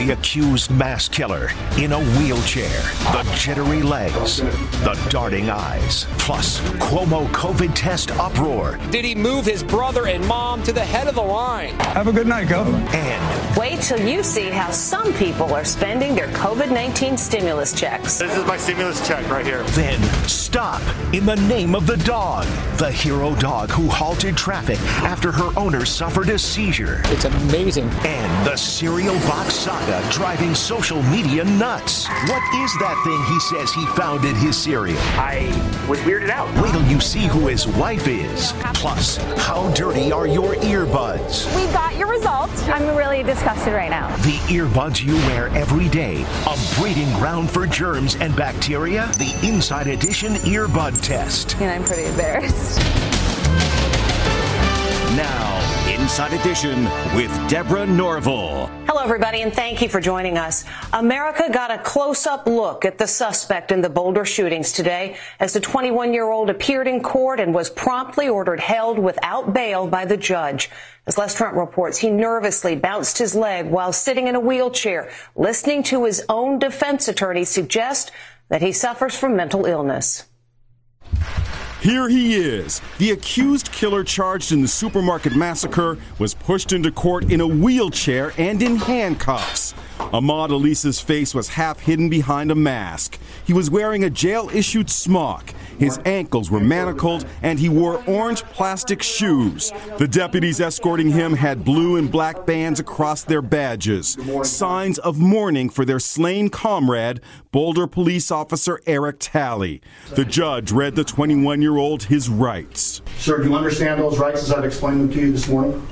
The accused mass killer in a wheelchair, the jittery legs, the darting eyes, plus Cuomo COVID test uproar. Did he move his brother and mom to the head of the line? Have a good night, Governor. And wait till you see how some people are spending their COVID 19 stimulus checks. This is my stimulus check right here. Then stop in the name of the dog, the hero dog who halted traffic after her owner suffered a seizure. It's amazing. And the cereal box saga driving social media nuts. What is that thing he says he found in his cereal? I was weirded out. Wait till you see who his wife is. Plus, how dirty are your earbuds? We got your results. I'm really disgusted right now. The earbuds you wear every day, a breeding ground for germs and bacteria. The Inside Edition earbud test. And I'm pretty embarrassed. Now, Inside Edition with Deborah Norville. Hello, everybody, and thank you for joining us. America got a close up look at the suspect in the Boulder shootings today as the 21 year old appeared in court and was promptly ordered held without bail by the judge. As Les Trent reports, he nervously bounced his leg while sitting in a wheelchair, listening to his own defense attorney suggest that he suffers from mental illness. Here he is. The accused killer charged in the supermarket massacre was pushed into court in a wheelchair and in handcuffs. Ahmad Alissa's face was half hidden behind a mask. He was wearing a jail issued smock. His ankles were manacled and he wore orange plastic shoes. The deputies escorting him had blue and black bands across their badges, signs of mourning for their slain comrade, Boulder police officer Eric Talley. The judge read the 21 year old his rights. Sir, do you understand those rights as I've explained them to you this morning?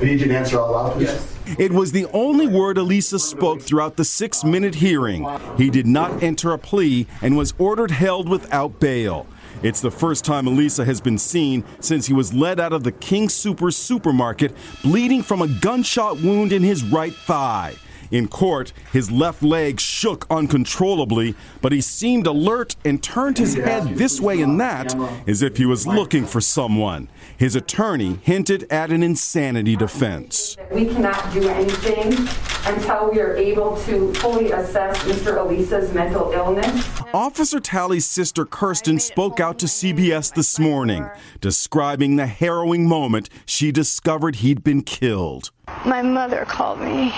I need you to answer out loud, please. Yes. It was the only word Alissa spoke throughout the six minute hearing. He did not enter a plea and was ordered held without bail. It's the first time Alissa has been seen since he was led out of the King Soopers supermarket bleeding from a gunshot wound in his right thigh. In court, his left leg shook uncontrollably, but he seemed alert and turned his head this way and that as if he was looking for someone. His attorney hinted at an insanity defense. We cannot do anything until we are able to fully assess Mr. Alissa's mental illness. Officer Talley's sister Kirsten spoke out to CBS this morning, describing the harrowing moment she discovered he'd been killed. My mother called me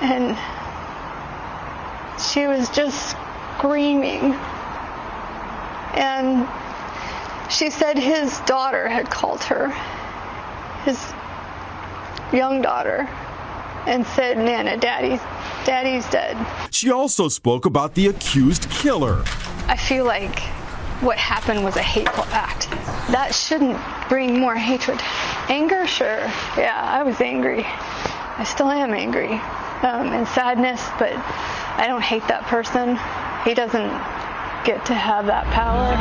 and she was just screaming. And she said his daughter had called her, his young daughter, and said, Nana, daddy, daddy's dead. She also spoke about the accused killer. I feel like what happened was a hateful act. That shouldn't bring more hatred. Anger, sure. Yeah, I was angry. I still am angry um, and sadness, but I don't hate that person. He doesn't get to have that power.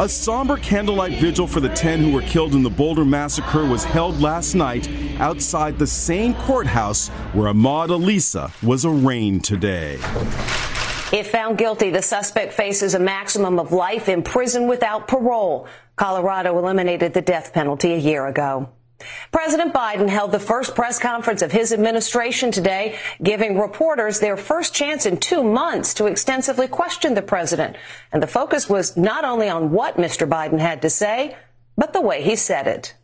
A somber candlelight vigil for the 10 who were killed in the Boulder massacre was held last night outside the same courthouse where Ahmad Alissa was arraigned today. If found guilty, the suspect faces a maximum of life in prison without parole. Colorado eliminated the death penalty a year ago. President Biden held the first press conference of his administration today, giving reporters their first chance in two months to extensively question the president. And the focus was not only on what Mr. Biden had to say, but the way he said it.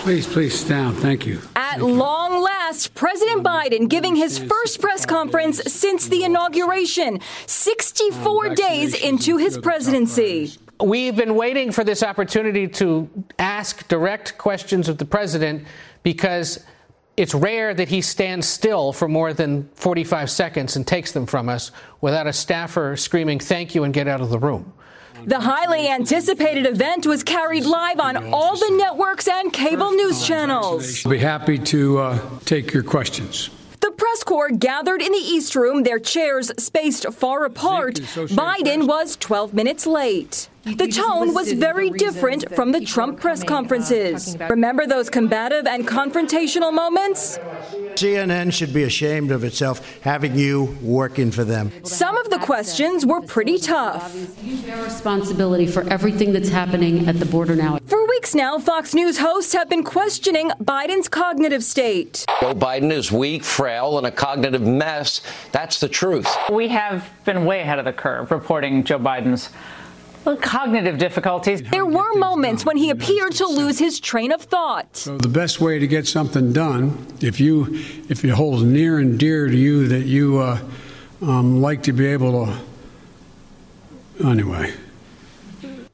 Please, please stand. Thank you. At Thank long you. last, President Biden giving his first press conference since the inauguration, 64 days into his presidency. We've been waiting for this opportunity to ask direct questions of the president because it's rare that he stands still for more than 45 seconds and takes them from us without a staffer screaming, thank you, and get out of the room. The highly anticipated event was carried live on all the networks and cable news channels. I'll be happy to uh, take your questions. The press corps gathered in the East Room, their chairs spaced far apart. Biden was 12 minutes late. The tone was very different from the Trump press uh, conferences. Remember those combative and confrontational moments? CNN should be ashamed of itself having you working for them. Some of the questions were pretty tough. Their responsibility for everything that's happening at the border now. For weeks now, Fox News hosts have been questioning Biden's cognitive state. Joe Biden is weak, frail, and a cognitive mess. That's the truth. We have been way ahead of the curve reporting Joe Biden's well, cognitive difficulties. There were moments when he appeared to lose his train of thought. So the best way to get something done, if you if it holds near and dear to you that you uh, um, like to be able to, anyway.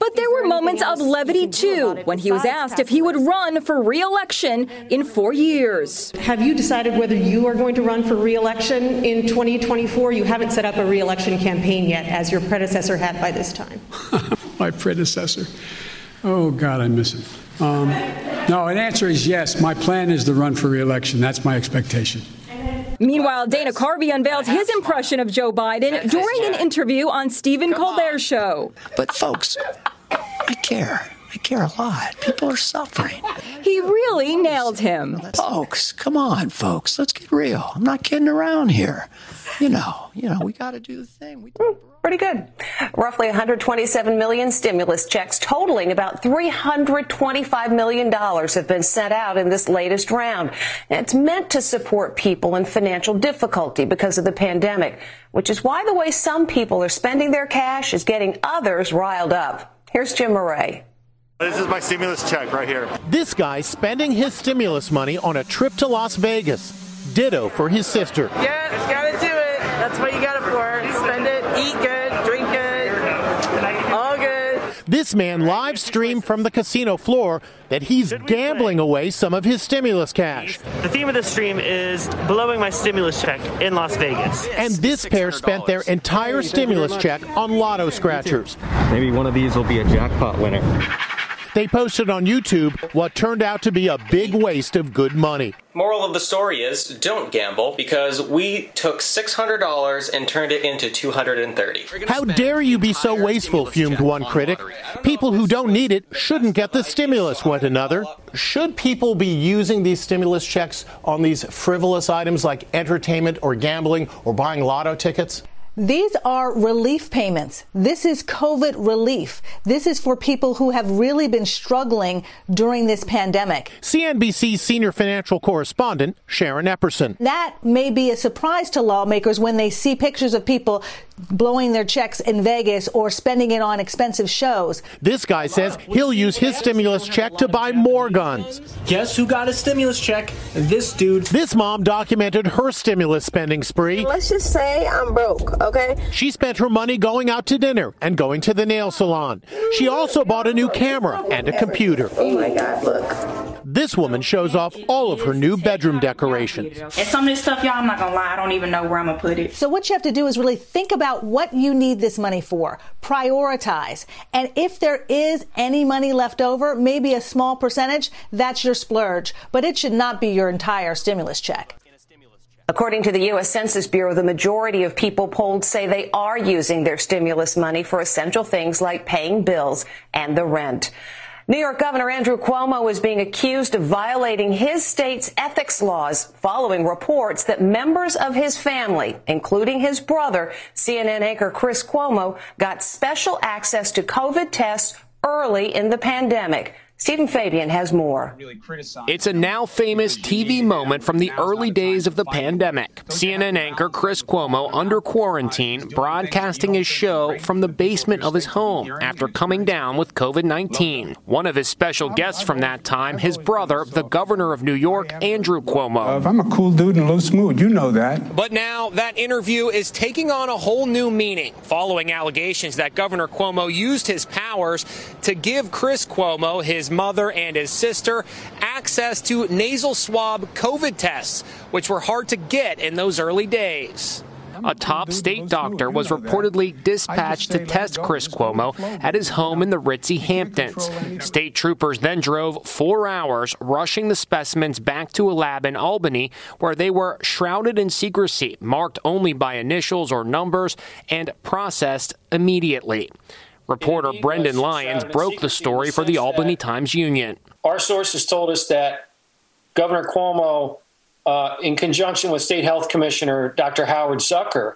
But there were moments of levity too when he was asked if he would run for re-election in four years. Have you decided whether you are going to run for re-election in 2024? You haven't set up a re-election campaign yet, as your predecessor had by this time. My predecessor. Oh God, I miss him. Um, no, an answer is yes. My plan is to run for re-election. That's my expectation. Meanwhile, Dana Carvey unveiled his impression of Joe Biden during an interview on Stephen Colbert's show. But folks, I care. I care a lot. People are suffering. He really nailed him. Folks, come on, folks. Let's get real. I'm not kidding around here. You know, you know, we got to do the thing. We mm, Pretty good. Roughly 127 million stimulus checks totaling about $325 million have been sent out in this latest round. And it's meant to support people in financial difficulty because of the pandemic, which is why the way some people are spending their cash is getting others riled up. Here's Jim Moret. This is my stimulus check right here. This guy spending his stimulus money on a trip to Las Vegas. Ditto for his sister. Yeah, gotta do it. That's what you got it for. Spend it, eat good, drink good, all good. This man live streamed from the casino floor that he's gambling away some of his stimulus cash. The theme of the stream is blowing my stimulus check in Las Vegas. And this pair spent their entire stimulus check on lotto scratchers. Maybe one of these will be a jackpot winner. They posted on YouTube what turned out to be a big waste of good money. Moral of the story is don't gamble because we took $600 and turned it into 230. How dare you be so wasteful, fumed one critic. People who don't need it shouldn't get the stimulus, went another. Should people be using these stimulus checks on these frivolous items like entertainment or gambling or buying lotto tickets? These are relief payments. This is COVID relief. This is for people who have really been struggling during this pandemic. CNBC's senior financial correspondent, Sharon Epperson. That may be a surprise to lawmakers when they see pictures of people blowing their checks in Vegas or spending it on expensive shows. This guy says he'll use his stimulus check to buy more guns. Guess who got a stimulus check? This dude. This mom documented her stimulus spending spree. Let's just say I'm broke, okay? She spent her money going out to dinner and going to the nail salon. She also bought a new camera and a computer. Oh my God, look. This woman shows off all of her new bedroom decorations. And some of this stuff, y'all, I'm not gonna lie, I don't even know where I'm gonna put it. So what you have to do is really think about what you need this money for. Prioritize. And if there is any money left over, maybe a small percentage, that's your splurge. But it should not be your entire stimulus check. According to the U.S. Census Bureau, the majority of people polled say they are using their stimulus money for essential things like paying bills and the rent. New York Governor Andrew Cuomo is being accused of violating his state's ethics laws following reports that members of his family, including his brother, CNN anchor Chris Cuomo, got special access to COVID tests early in the pandemic. Stephen Fabian has more. It's a now famous TV moment from the early days of the pandemic. CNN anchor Chris Cuomo under quarantine broadcasting his show from the basement of his home after coming down with COVID 19. One of his special guests from that time, his brother, the governor of New York, Andrew Cuomo. Uh, I'm a cool dude and a little smooth, you know that. But now that interview is taking on a whole new meaning following allegations that Governor Cuomo used his powers to give Chris Cuomo, his mother, and his sister access to nasal swab COVID tests, which were hard to get in those early days. A top state doctor was reportedly dispatched to test Chris Cuomo at his home in the Ritzy Hamptons. State troopers then drove four hours, rushing the specimens back to a lab in Albany, where they were shrouded in secrecy, marked only by initials or numbers, and processed immediately. Reporter Brendan Lyons broke the story for the Albany Times Union. Our sources told us that Governor Cuomo, uh, in conjunction with State Health Commissioner Dr. Howard Zucker,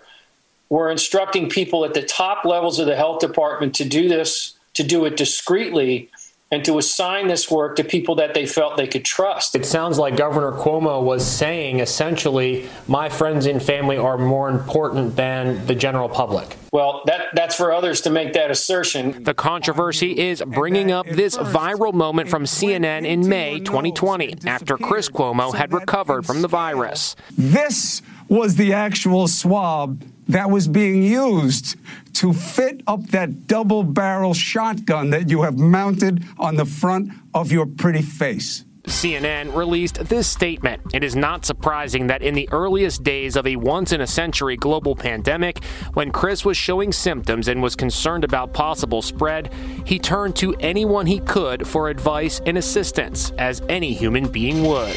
were instructing people at the top levels of the health department to do this, to do it discreetly, and to assign this work to people that they felt they could trust. It sounds like Governor Cuomo was saying essentially, my friends and family are more important than the general public. Well, that, that's for others to make that assertion. The controversy is bringing up this viral moment from CNN in May 2020 after Chris Cuomo had recovered from the virus. This was the actual swab that was being used to fit up that double barrel shotgun that you have mounted on the front of your pretty face. CNN released this statement. It is not surprising that in the earliest days of a once in a century global pandemic, when Chris was showing symptoms and was concerned about possible spread, he turned to anyone he could for advice and assistance, as any human being would.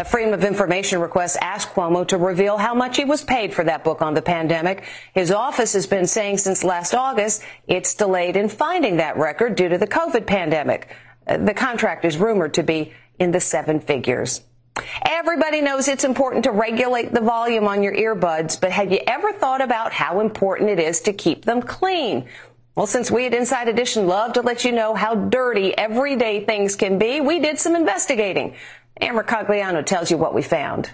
A Freedom of Information request asked Cuomo to reveal how much he was paid for that book on the pandemic. His office has been saying since last August it's delayed in finding that record due to the COVID pandemic. Uh, the contract is rumored to be in the seven figures. Everybody knows it's important to regulate the volume on your earbuds, but have you ever thought about how important it is to keep them clean? Well, since we at Inside Edition love to let you know how dirty everyday things can be, we did some investigating. Amber Cagliano tells you what we found.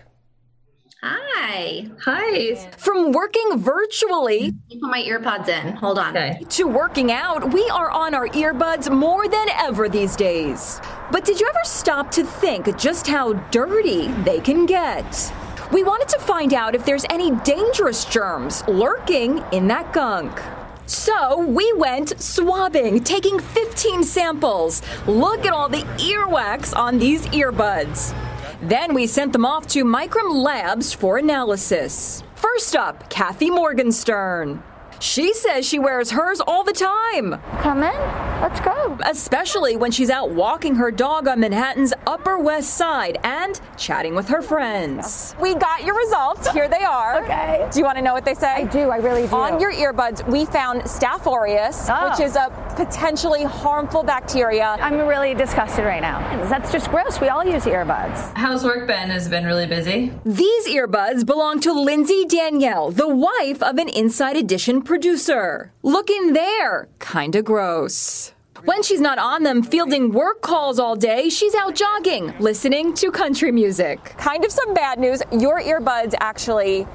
Hi. Hi. From working virtually put my earpods in. Hold on. Okay. to working out, we are on our earbuds more than ever these days. But did you ever stop to think just how dirty they can get? We wanted to find out if there's any dangerous germs lurking in that gunk. So we went swabbing, taking 15 samples. Look at all the earwax on these earbuds. Then we sent them off to Microm Labs for analysis. First up, Kathy Morgenstern. She says she wears hers all the time. Come in. Let's go. Especially when she's out walking her dog on Manhattan's Upper West Side and chatting with her friends. We got your results. Here they are. Okay. Do you want to know what they say? I do. I really do. On your earbuds, we found Staph aureus, Oh. which is a potentially harmful bacteria. I'm really disgusted right now. That's just gross. We all use earbuds. How's work been? Has it been really busy? These earbuds belong to Lindsay Danielle, the wife of an Inside Edition producer. Look in there. Kinda gross. When she's not on them fielding work calls all day, she's out jogging, listening to country music. Kind of some bad news. Your earbuds actually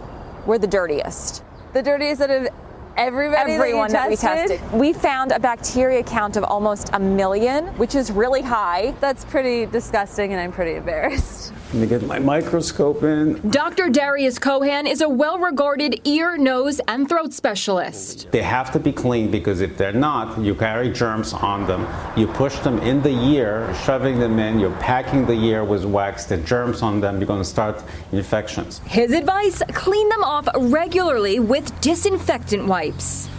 were the dirtiest. The dirtiest out of everybody Everyone that, that, we tested? tested. We found a bacteria count of almost a million, which is really high. That's pretty disgusting, and I'm pretty embarrassed. Let me get my microscope in. Dr. Darius Kohan is a well regarded ear, nose, and throat specialist. They have to be clean because if they're not, you carry germs on them. You push them in the ear, shoving them in, you're packing the ear with wax, the germs on them, you're going to start infections. His advice clean them off regularly with disinfectant wipes.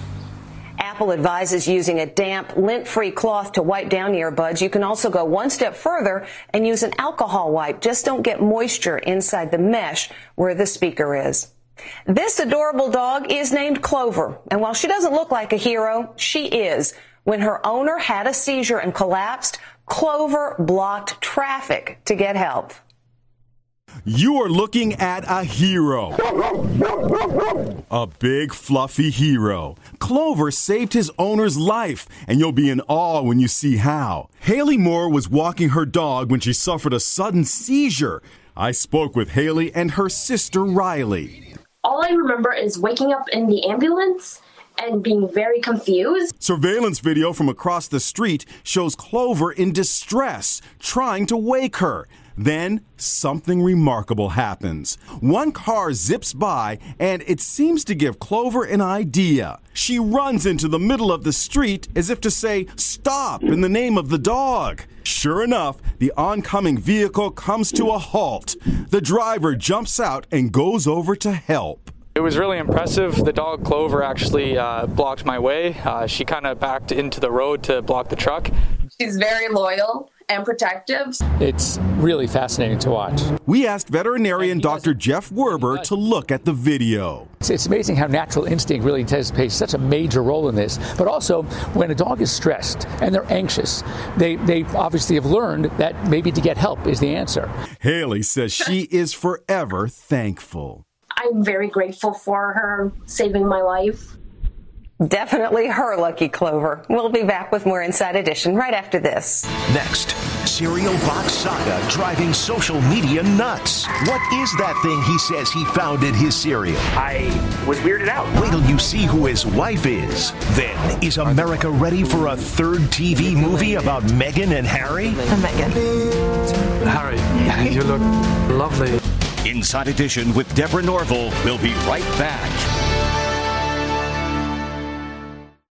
Apple advises using a damp, lint free cloth to wipe down earbuds. You can also go one step further and use an alcohol wipe. Just don't get moisture inside the mesh where the speaker is. This adorable dog is named Clover, and while she doesn't look like a hero, she is. When her owner had a seizure and collapsed, Clover blocked traffic to get help. You are looking at a hero. A big, fluffy hero. Clover saved his owner's life, and you'll be in awe when you see how. Haley Moore was walking her dog when she suffered a sudden seizure. I spoke with Haley and her sister Riley. All I remember is waking up in the ambulance and being very confused. Surveillance video from across the street shows Clover in distress, trying to wake her. Then something remarkable happens. One car zips by and it seems to give Clover an idea. She runs into the middle of the street as if to say, Stop in the name of the dog. Sure enough, the oncoming vehicle comes to a halt. The driver jumps out and goes over to help. It was really impressive. The dog Clover actually uh, blocked my way. Uh, she kind of backed into the road to block the truck. She's very loyal and protective. It's really fascinating to watch. We asked veterinarian Dr. Jeff Werber to look at the video. It's, it's amazing how natural instinct really does play such a major role in this. But also, when a dog is stressed and they're anxious, they, they obviously have learned that maybe to get help is the answer. Haley says she is forever thankful. I'm very grateful for her saving my life. Definitely her lucky Clover. We'll be back with more Inside Edition right after this. Next, cereal box saga driving social media nuts. What is that thing he says he found in his cereal? I was weirded out. Wait till you see who his wife is. Then, is America ready for a third TV movie about Meghan and Harry? Meghan. Harry, you look lovely. Inside Edition with Deborah Norville. We'll be right back.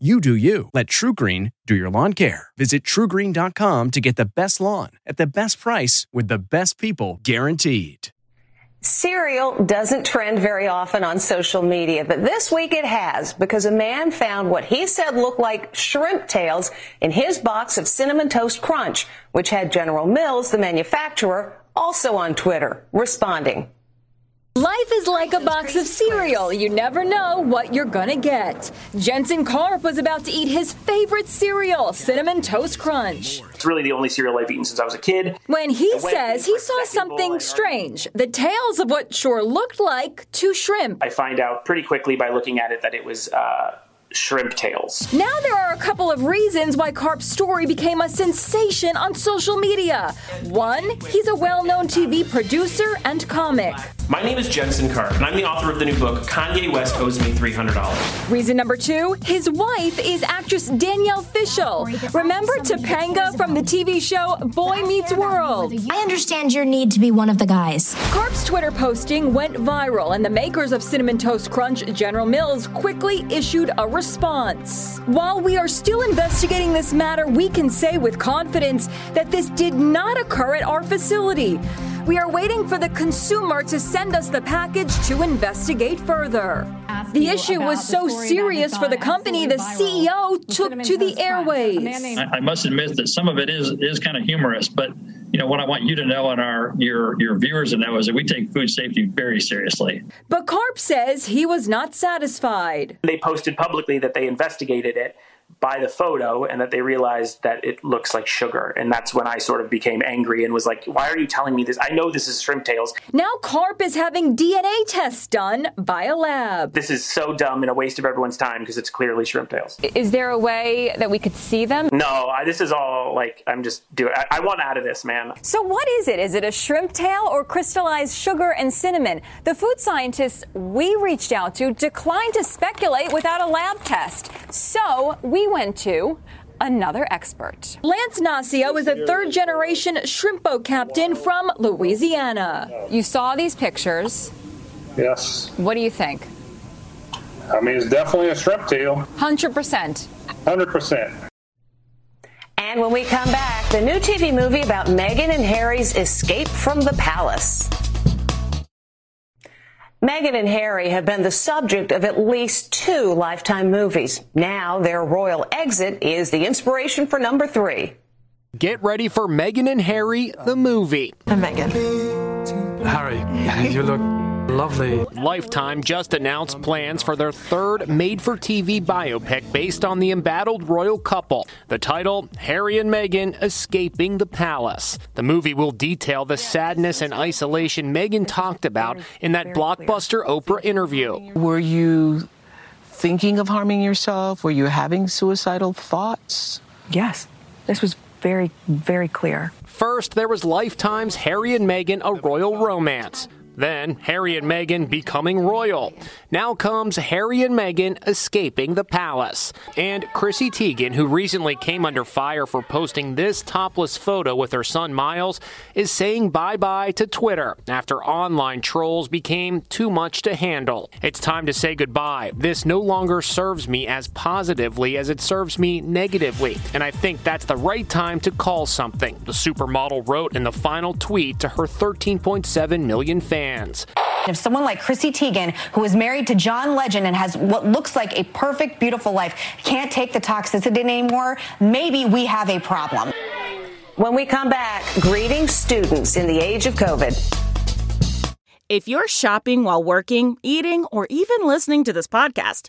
You do you. Let TruGreen do your lawn care. Visit trugreen.com to get the best lawn at the best price with the best people guaranteed. Cereal doesn't trend very often on social media, but this week it has because a man found what he said looked like shrimp tails in his box of Cinnamon Toast Crunch, which had General Mills, the manufacturer, also on Twitter, responding. Life is like a box of cereal. You never know what you're gonna get. Jensen Karp was about to eat his favorite cereal, Cinnamon Toast Crunch. It's really the only cereal I've eaten since I was a kid. When he says he saw something strange, the tails of what sure looked like two shrimp. I find out pretty quickly by looking at it that it was uh, shrimp tails. Now there are a couple of reasons why Karp's story became a sensation on social media. One, he's a well known TV producer and comic. My name is Jensen Karp, and I'm the author of the new book, Kanye West Owes Me $300. Reason number two, his wife is actress Danielle Fishel. Remember Topanga from the TV show Boy Meets World? I understand your need to be one of the guys. Karp's Twitter posting went viral, and the makers of Cinnamon Toast Crunch, General Mills, quickly issued a response. While we are still investigating this matter, we can say with confidence that this did not occur at our facility. We are waiting for the consumer to send us the package to investigate further. The issue was so serious for the company, the CEO took to the airways. I, I must admit that some of it is is kind of humorous, but you know what I want you to know and our your your viewers to know is that we take food safety very seriously. But Karp says he was not satisfied. They posted publicly that they investigated it by the photo and that they realized that it looks like sugar. And that's when I sort of became angry and was like, why are you telling me this? I know this is shrimp tails. Now Karp is having DNA tests done by a lab. This is so dumb and a waste of everyone's time because it's clearly shrimp tails. Is there a way that we could see them? No, I, this is all like, I'm just doing, I, I want out of this, man. So, what is it? Is it a shrimp tail or crystallized sugar and cinnamon? The food scientists we reached out to declined to speculate without a lab test. So, we went to another expert. Lance Nacio is a third generation shrimp boat captain from Louisiana. You saw these pictures. Yes. What do you think? I mean, it's definitely a shrimp tail. 100%. 100%. And when we come back, the new TV movie about Meghan and Harry's escape from the palace. Meghan and Harry have been the subject of at least two Lifetime movies. Now their royal exit is the inspiration for number three. Get ready for Meghan and Harry, the movie. I'm Meghan. Harry, you look lovely. Lifetime just announced plans for their third made for TV biopic based on the embattled royal couple. The title Harry and Meghan Escaping the Palace. The movie will detail the sadness and isolation Meghan talked about in that blockbuster Oprah interview. Were you thinking of harming yourself? Were you having suicidal thoughts? Yes. This was very, very clear. First, there was Lifetime's Harry and Meghan, a royal romance. Then, Harry and Meghan becoming royal. Now comes Harry and Meghan escaping the palace. And Chrissy Teigen, who recently came under fire for posting this topless photo with her son Miles, is saying bye bye to Twitter after online trolls became too much to handle. It's time to say goodbye. This no longer serves me as positively as it serves me negatively, and I think that's the right time to call something, the supermodel wrote in the final tweet to her 13.7 million fans. If someone like Chrissy Teigen, who is married to John Legend and has what looks like a perfect, beautiful life, can't take the toxicity anymore, maybe we have a problem. When we come back, greeting students in the age of COVID. If you're shopping while working, eating, or even listening to this podcast,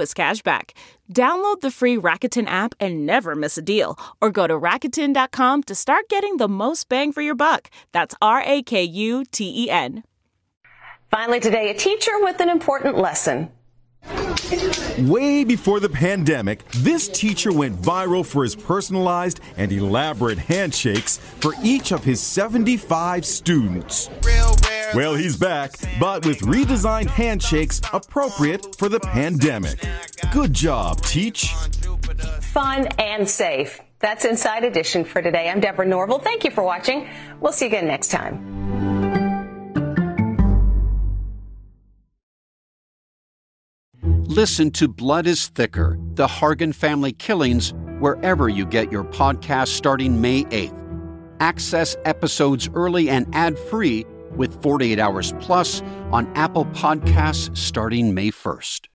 as cashback. Download the free Rakuten app and never miss a deal, or go to Rakuten.com to start getting the most bang for your buck. That's R A K U T E N. Finally, today, a teacher with an important lesson. Way before the pandemic, this teacher went viral for his personalized and elaborate handshakes for each of his 75 students. Well, he's back, but with redesigned handshakes appropriate for the pandemic. Good job, Teach. Fun and safe. That's Inside Edition for today. I'm Deborah Norville. Thank you for watching. We'll see you again next time. Listen to Blood is Thicker The Hargan Family Killings wherever you get your podcast starting May 8th. Access episodes early and ad free with 48 Hours Plus on Apple Podcasts starting May 1st.